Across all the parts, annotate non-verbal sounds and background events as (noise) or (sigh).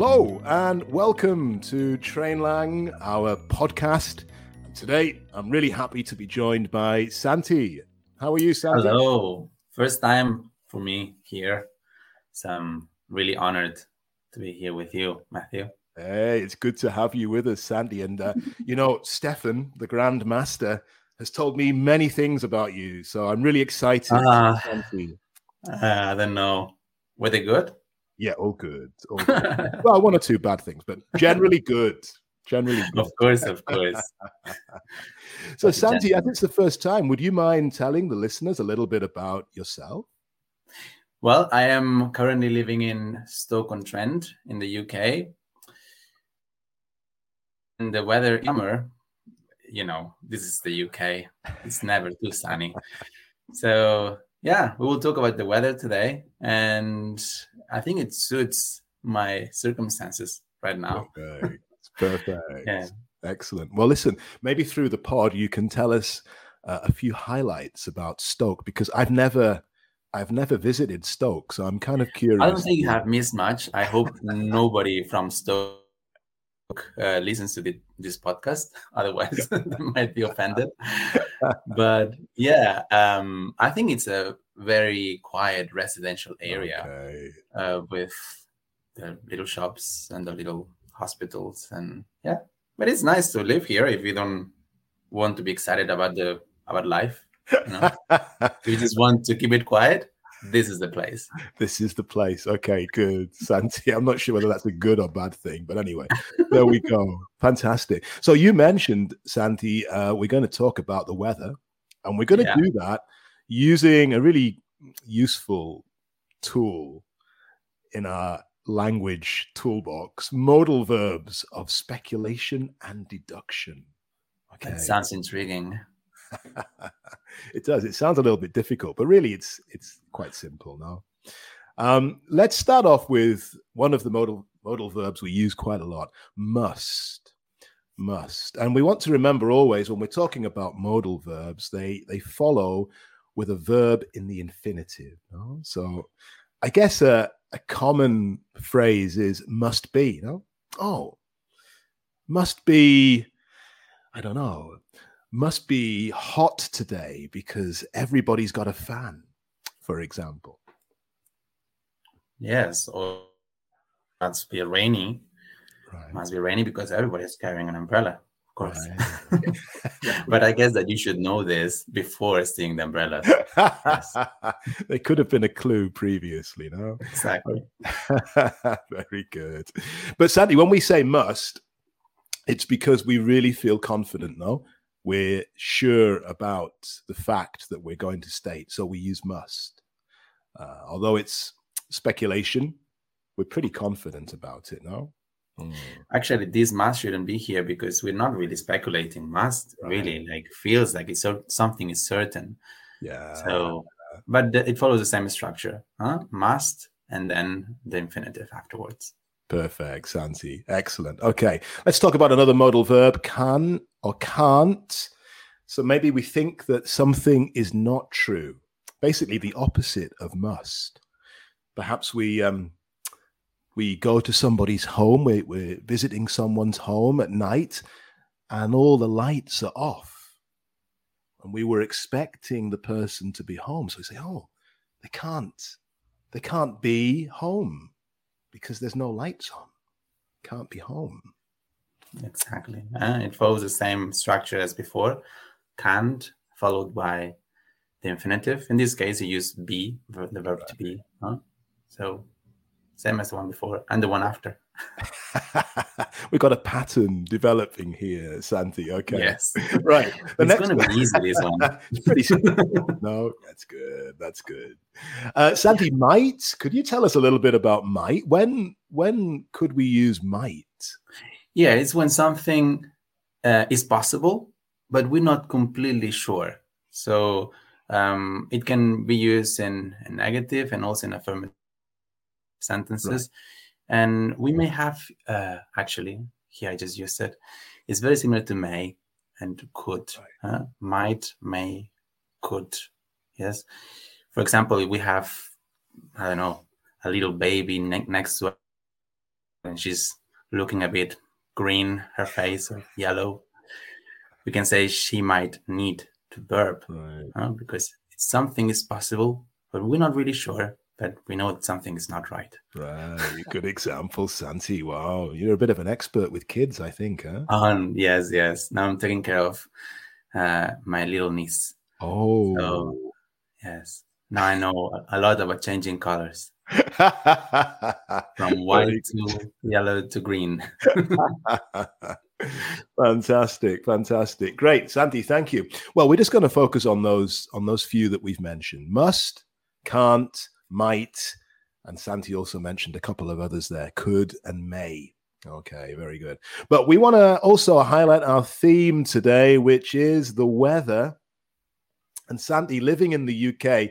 Hello and welcome to Trainlang, our podcast. And today, I'm really happy to be joined by Santi. How are you, Santi? Hello. First time for me here. So I'm really honored to be here with you, Matthew. Hey, it's good to have you with us, Santi. And uh, (laughs) you know, Stefan, the Grand Master, has told me many things about you. So I'm really excited. Uh, uh, I don't know. Were they good? Yeah, all good. All good. (laughs) well, one or two bad things, but generally good. Generally good. Of course, of course. (laughs) so, Santi, I think it's the first time. Would you mind telling the listeners a little bit about yourself? Well, I am currently living in Stoke-on-Trent in the UK. And the weather summer, you know, this is the UK. It's never too sunny. So yeah, we will talk about the weather today, and I think it suits my circumstances right now. Okay, it's perfect. (laughs) yeah. Excellent. Well, listen, maybe through the pod you can tell us uh, a few highlights about Stoke because I've never I've never visited Stoke, so I'm kind of curious. I don't think you have missed much. I hope nobody from Stoke uh, listens to the, this podcast. (laughs) Otherwise, (laughs) they might be offended. (laughs) but yeah, um, I think it's a very quiet residential area okay. uh, with the little shops and the little hospitals, and yeah. But it's nice to live here if you don't want to be excited about the about life. You know, you just want to keep it quiet this is the place. This is the place. Okay, good. Santi, I'm not sure whether that's a good or bad thing, but anyway, there we go. Fantastic. So you mentioned, Santi, uh, we're going to talk about the weather, and we're going to yeah. do that using a really useful tool in our language toolbox modal verbs of speculation and deduction. Okay. That sounds intriguing. (laughs) it does. It sounds a little bit difficult, but really, it's it's quite simple now. Um, let's start off with one of the modal modal verbs we use quite a lot: must, must, and we want to remember always when we're talking about modal verbs, they they follow with a verb in the infinitive. No? So, I guess a a common phrase is must be. Know, oh, must be. I don't know must be hot today because everybody's got a fan, for example. Yes, or must be rainy. Right. Must be rainy because everybody is carrying an umbrella, of course. Right. (laughs) but I guess that you should know this before seeing the umbrella. (laughs) Yes. they could have been a clue previously, no? Exactly. (laughs) Very good. But sadly, when we say must, it's because we really feel confident, no? we're sure about the fact that we're going to state, so we use must. Uh, although it's speculation, we're pretty confident about it, now. Mm. Actually, this must shouldn't be here because we're not really speculating. Must right. really like feels like it's something is certain. Yeah. So, but the, it follows the same structure, huh? Must and then the infinitive afterwards. Perfect, Santi. Excellent. Okay, let's talk about another modal verb can or can't. So maybe we think that something is not true, basically the opposite of must. Perhaps we um, we go to somebody's home, we're, we're visiting someone's home at night, and all the lights are off. And we were expecting the person to be home. So we say, oh, they can't. They can't be home because there's no lights on. Can't be home. Exactly. Uh, it follows the same structure as before. Can't, followed by the infinitive. In this case, you use be, the verb to be. Huh? So, same as the one before and the one after. (laughs) We've got a pattern developing here, Santi. Okay. Yes. (laughs) right. The it's going to be easy, this one. (laughs) it's pretty simple. no, that's good. That's good. Uh, Santi, might, could you tell us a little bit about might? When when could we use might? Yeah, it's when something uh, is possible, but we're not completely sure. So um, it can be used in a negative and also in affirmative sentences. Right and we may have uh, actually here I just used it. It's very similar to may and could. Right. Uh, might, may, could. Yes. For example, if we have I don't know a little baby ne- next to and she's looking a bit green, her face or yellow, we can say she might need burp Right. uh, because something is possible, but we're not really sure. But we know that something is not right. Right. Good example, Santi. Wow. You're a bit of an expert with kids, I think, huh? Um, yes, yes. Now I'm taking care of uh, my little niece. Oh. So, yes. Now I know a lot about changing colors (laughs) from white to yellow to green. (laughs) (laughs) fantastic fantastic. Great santi thank you. Well we're just going to focus on those on those few that we've mentioned. Must can't might and santi also mentioned a couple of others there could and may. Okay very good. But we want to also highlight our theme today which is the weather. And santi living in the uk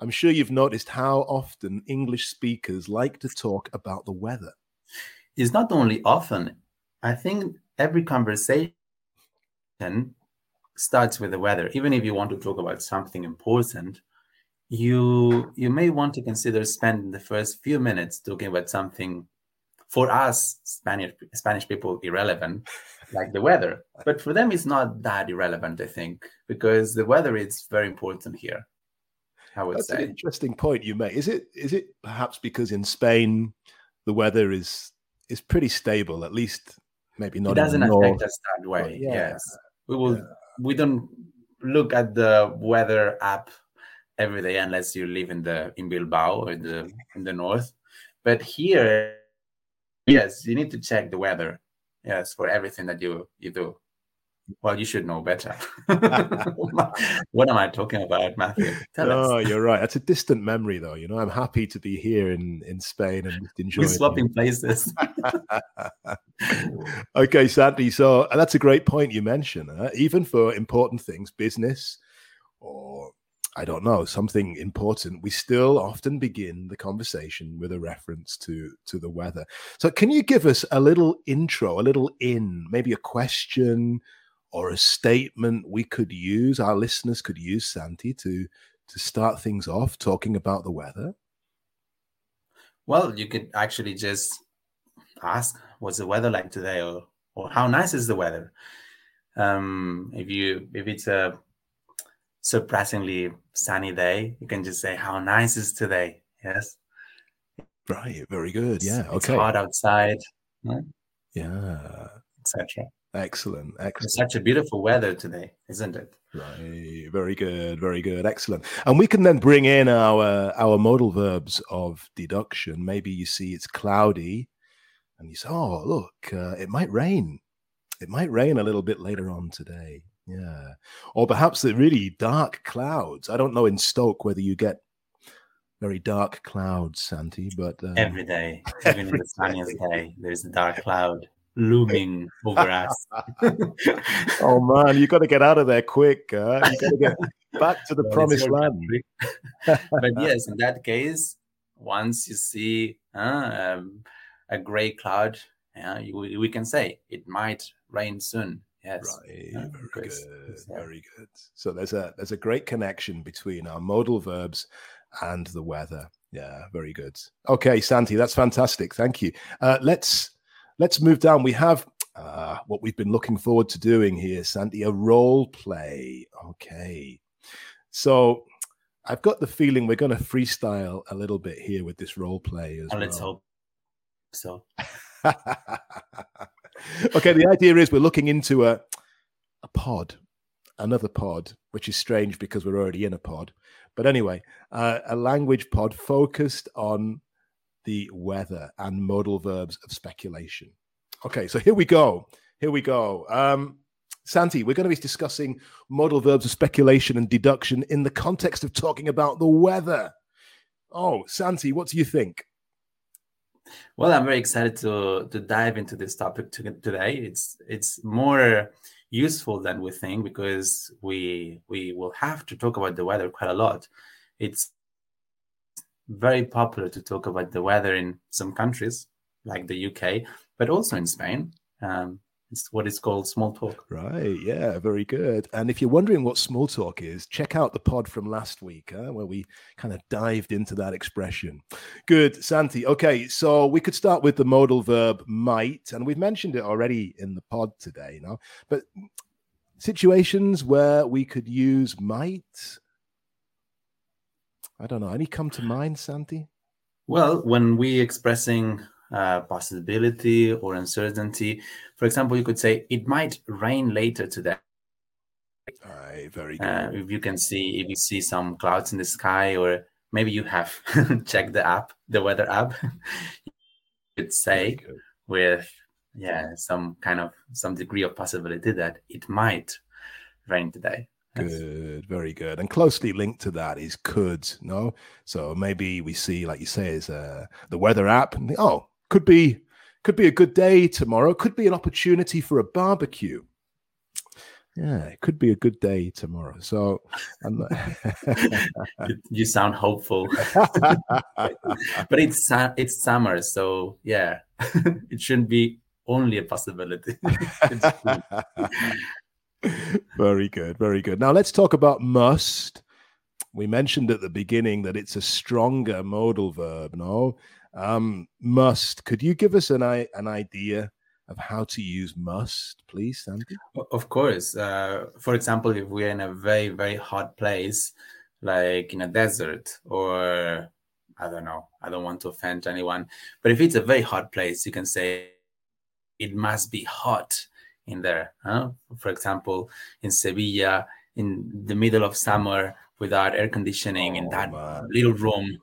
i'm sure you've noticed how often english speakers like to talk about the weather. It's not only often, I think every conversation starts with the weather. Even if you want to talk about something important, you you may want to consider spending the first few minutes talking about something for us Spanish Spanish people irrelevant, (laughs) like the weather. But for them, it's not that irrelevant, I think, because the weather is very important here. I would That's say. an interesting point you make. Is it is it perhaps because in Spain the weather is is pretty stable, at least maybe not it doesn't in affect us that way. yeah, Yes, we will. yeah. We don't look at the weather app every day unless you live in the in Bilbao or the in the north. But here, yes, you need to check the weather. Yes, for everything that you you do. Well, you should know better. (laughs) (laughs) what am I talking about, Matthew? Tell No, us. you're right. That's a distant memory, though. You know, I'm happy to be here in in Spain and just We're enjoying. swapping places. (laughs) okay, Santi. So uh, that's a great point you mentioned. Uh, even for important things, business or I don't know something important, we still often begin the conversation with a reference to to the weather. So, can you give us a little intro, a little in, maybe a question or a statement we could use? Our listeners could use Santi to to start things off talking about the weather. Well, you could actually just ask, "What's the weather like today?" or "or how nice is the weather?" Um, if you if it's a surprisingly sunny day, you can just say, "How nice is today?" Yes. Right. Very good. Yeah. It's Okay. hot outside, Yeah. etc. Excellent. It's such a beautiful weather today, isn't it? Right. Very good. Very good. Excellent. And we can then bring in our our modal verbs of deduction. Maybe you see it's cloudy, and you say, "Oh, look, uh, it might rain. It might rain a little bit later on today." Yeah. Or perhaps the really dark clouds. I don't know in Stoke whether you get very dark clouds, Santi, but um, Every day, even every the sunniest (laughs) day, there's a dark cloud looming over us. (laughs) oh man, you got to get out of there quick. Uh, you got to get back to the (laughs) Well, promised land. (laughs) but yes, in that case, once you see uh, um, a gray cloud, yeah, you, we can say it might rain soon. Yes. Right, Yeah, very because good, uh, very good. So there's a there's a great connection between our modal verbs and the weather. Yeah, very good. Okay, Santi, that's fantastic. Thank you. Uh, let's let's move down. We have uh, what we've been looking forward to doing here, Santi, a role play. Okay, so I've got the feeling we're going to freestyle a little bit here with this role play as Oh, let's hope so. (laughs) okay, the idea is we're looking into a a pod, another pod, which is strange because we're already in a pod. But anyway, uh, a language pod focused on the weather and modal verbs of speculation. Okay, so here we go. Here we go. Um, Santi, we're going to be discussing modal verbs of speculation and deduction in the context of talking about the weather. Oh, Santi, what do you think? Well, I'm very excited to to dive into this topic to, today. It's it's more useful than we think because we we will have to talk about the weather quite a lot. It's very popular to talk about the weather in some countries like the UK, but also in Spain. Um, it's what is called small talk. Right. Yeah. Very good. And if you're wondering what small talk is, check out the pod from last week, where we kind of dived into that expression. Good, Santi. Okay. So we could start with the modal verb might, and we've mentioned it already in the pod today, you know, but situations where we could use might. I don't know. Any come to mind, Santi? Well, when we expressing uh, possibility or uncertainty. For example, you could say it might rain later today. All right, very good. Uh, if you can see, if you see some clouds in the sky, or maybe you have (laughs) checked the app, the weather app, (laughs) you could say with yeah some kind of some degree of possibility that it might rain today. Good, very good. And closely linked to that is could, no? So maybe we see, like you say, is uh, the weather app and think, oh, could be could be a good day tomorrow. Could be an opportunity for a barbecue. Yeah, it could be a good day tomorrow. So, (laughs) you sound hopeful, (laughs) but it's it's summer, so yeah, (laughs) it shouldn't be only a possibility. Very good, very good. Now let's talk about must. We mentioned at the beginning that it's a stronger modal verb. No, um, must. Could you give us an an idea of how to use must, please, Santi? Of course. Uh, for example, if we're in a very very hot place, like in a desert, or I don't know, I don't want to offend anyone, but if it's a very hot place, you can say it must be hot in there. Huh? For example, in Sevilla, in the middle of summer, without air conditioning, oh, in that man. little room,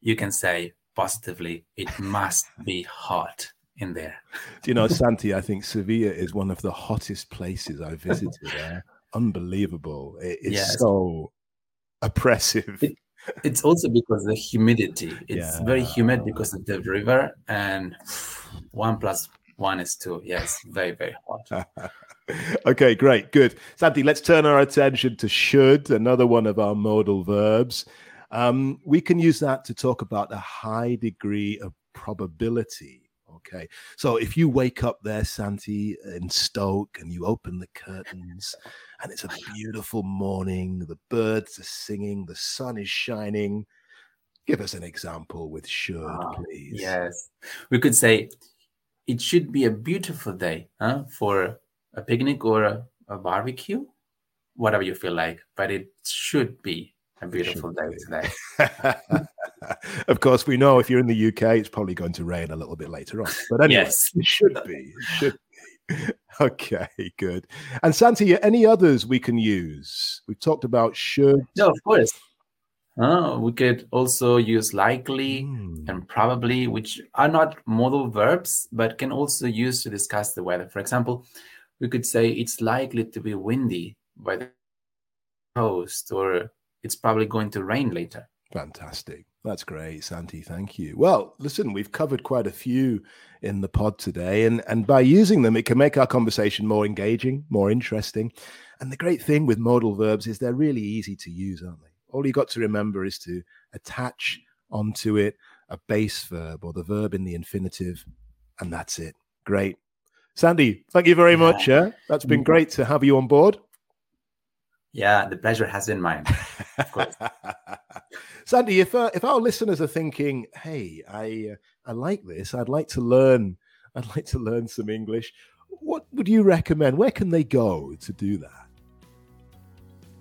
you can say positively, it must be hot in there. Do you know, (laughs) Santi? I think Sevilla is one of the hottest places I visited. There, unbelievable. It is yes. so oppressive. It, it's also because the humidity. It's yeah. very humid because of the river, and one plus one is two. Yes, very very hot. (laughs) okay, great, good. Santi, let's turn our attention to should, another one of our modal verbs. Um, we can use that to talk about a high degree of probability. Okay. So if you wake up there, Santi, in Stoke, and you open the curtains, and it's a beautiful morning, the birds are singing, the sun is shining. Give us an example with should, oh, please. Yes. We could say it should be a beautiful day huh, for a picnic or a, a barbecue, whatever you feel like, but it should be a beautiful day today. (laughs) of course, we know if you're in the UK, it's probably going to rain a little bit later on. But anyway, yes. it should be. It should be. (laughs) Okay, good. And Santi, any others we can use? We've talked about should. No, of course. Uh, we could also use likely mm. and probably, which are not modal verbs, but can also use to discuss the weather. For example, we could say it's likely to be windy by the coast, or it's probably going to rain later. Fantastic. That's great, Santi. Thank you. Well, listen, we've covered quite a few in the pod today, and, and by using them, it can make our conversation more engaging, more interesting. And the great thing with modal verbs is they're really easy to use, aren't they? All you got to remember is to attach onto it a base verb or the verb in the infinitive, and that's it. Great. Santi, thank you very much. Yeah, that's been great to have you on board. Yeah, the pleasure has been mine. Of course. (laughs) Santi, if uh, if our listeners are thinking, "Hey, I uh, I like this. I'd like to learn. I'd like to learn some English." What would you recommend? Where can they go to do that?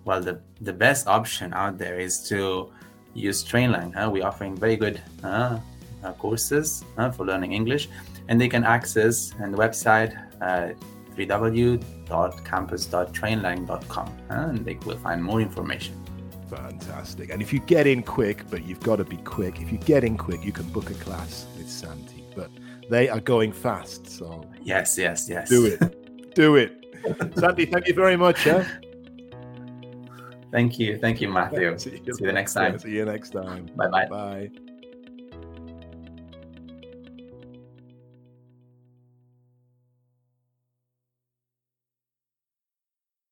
Well, the the best option out there is to use Trainlang. Huh? We're offering very good uh, uh, courses uh, for learning English, and they can access and the website uh, www.campus.trainlang.com and they will find more information. Fantastic. And if you get in quick, but you've got to be quick, if you get in quick, you can book a class with Santi. But they are going fast. So yes, yes, yes. Do it. do it. (laughs) Santi, thank you very much. Huh? Thank you. Thank you, (laughs) Matthew. See you, See you next time. See you next time. Bye-bye. Bye.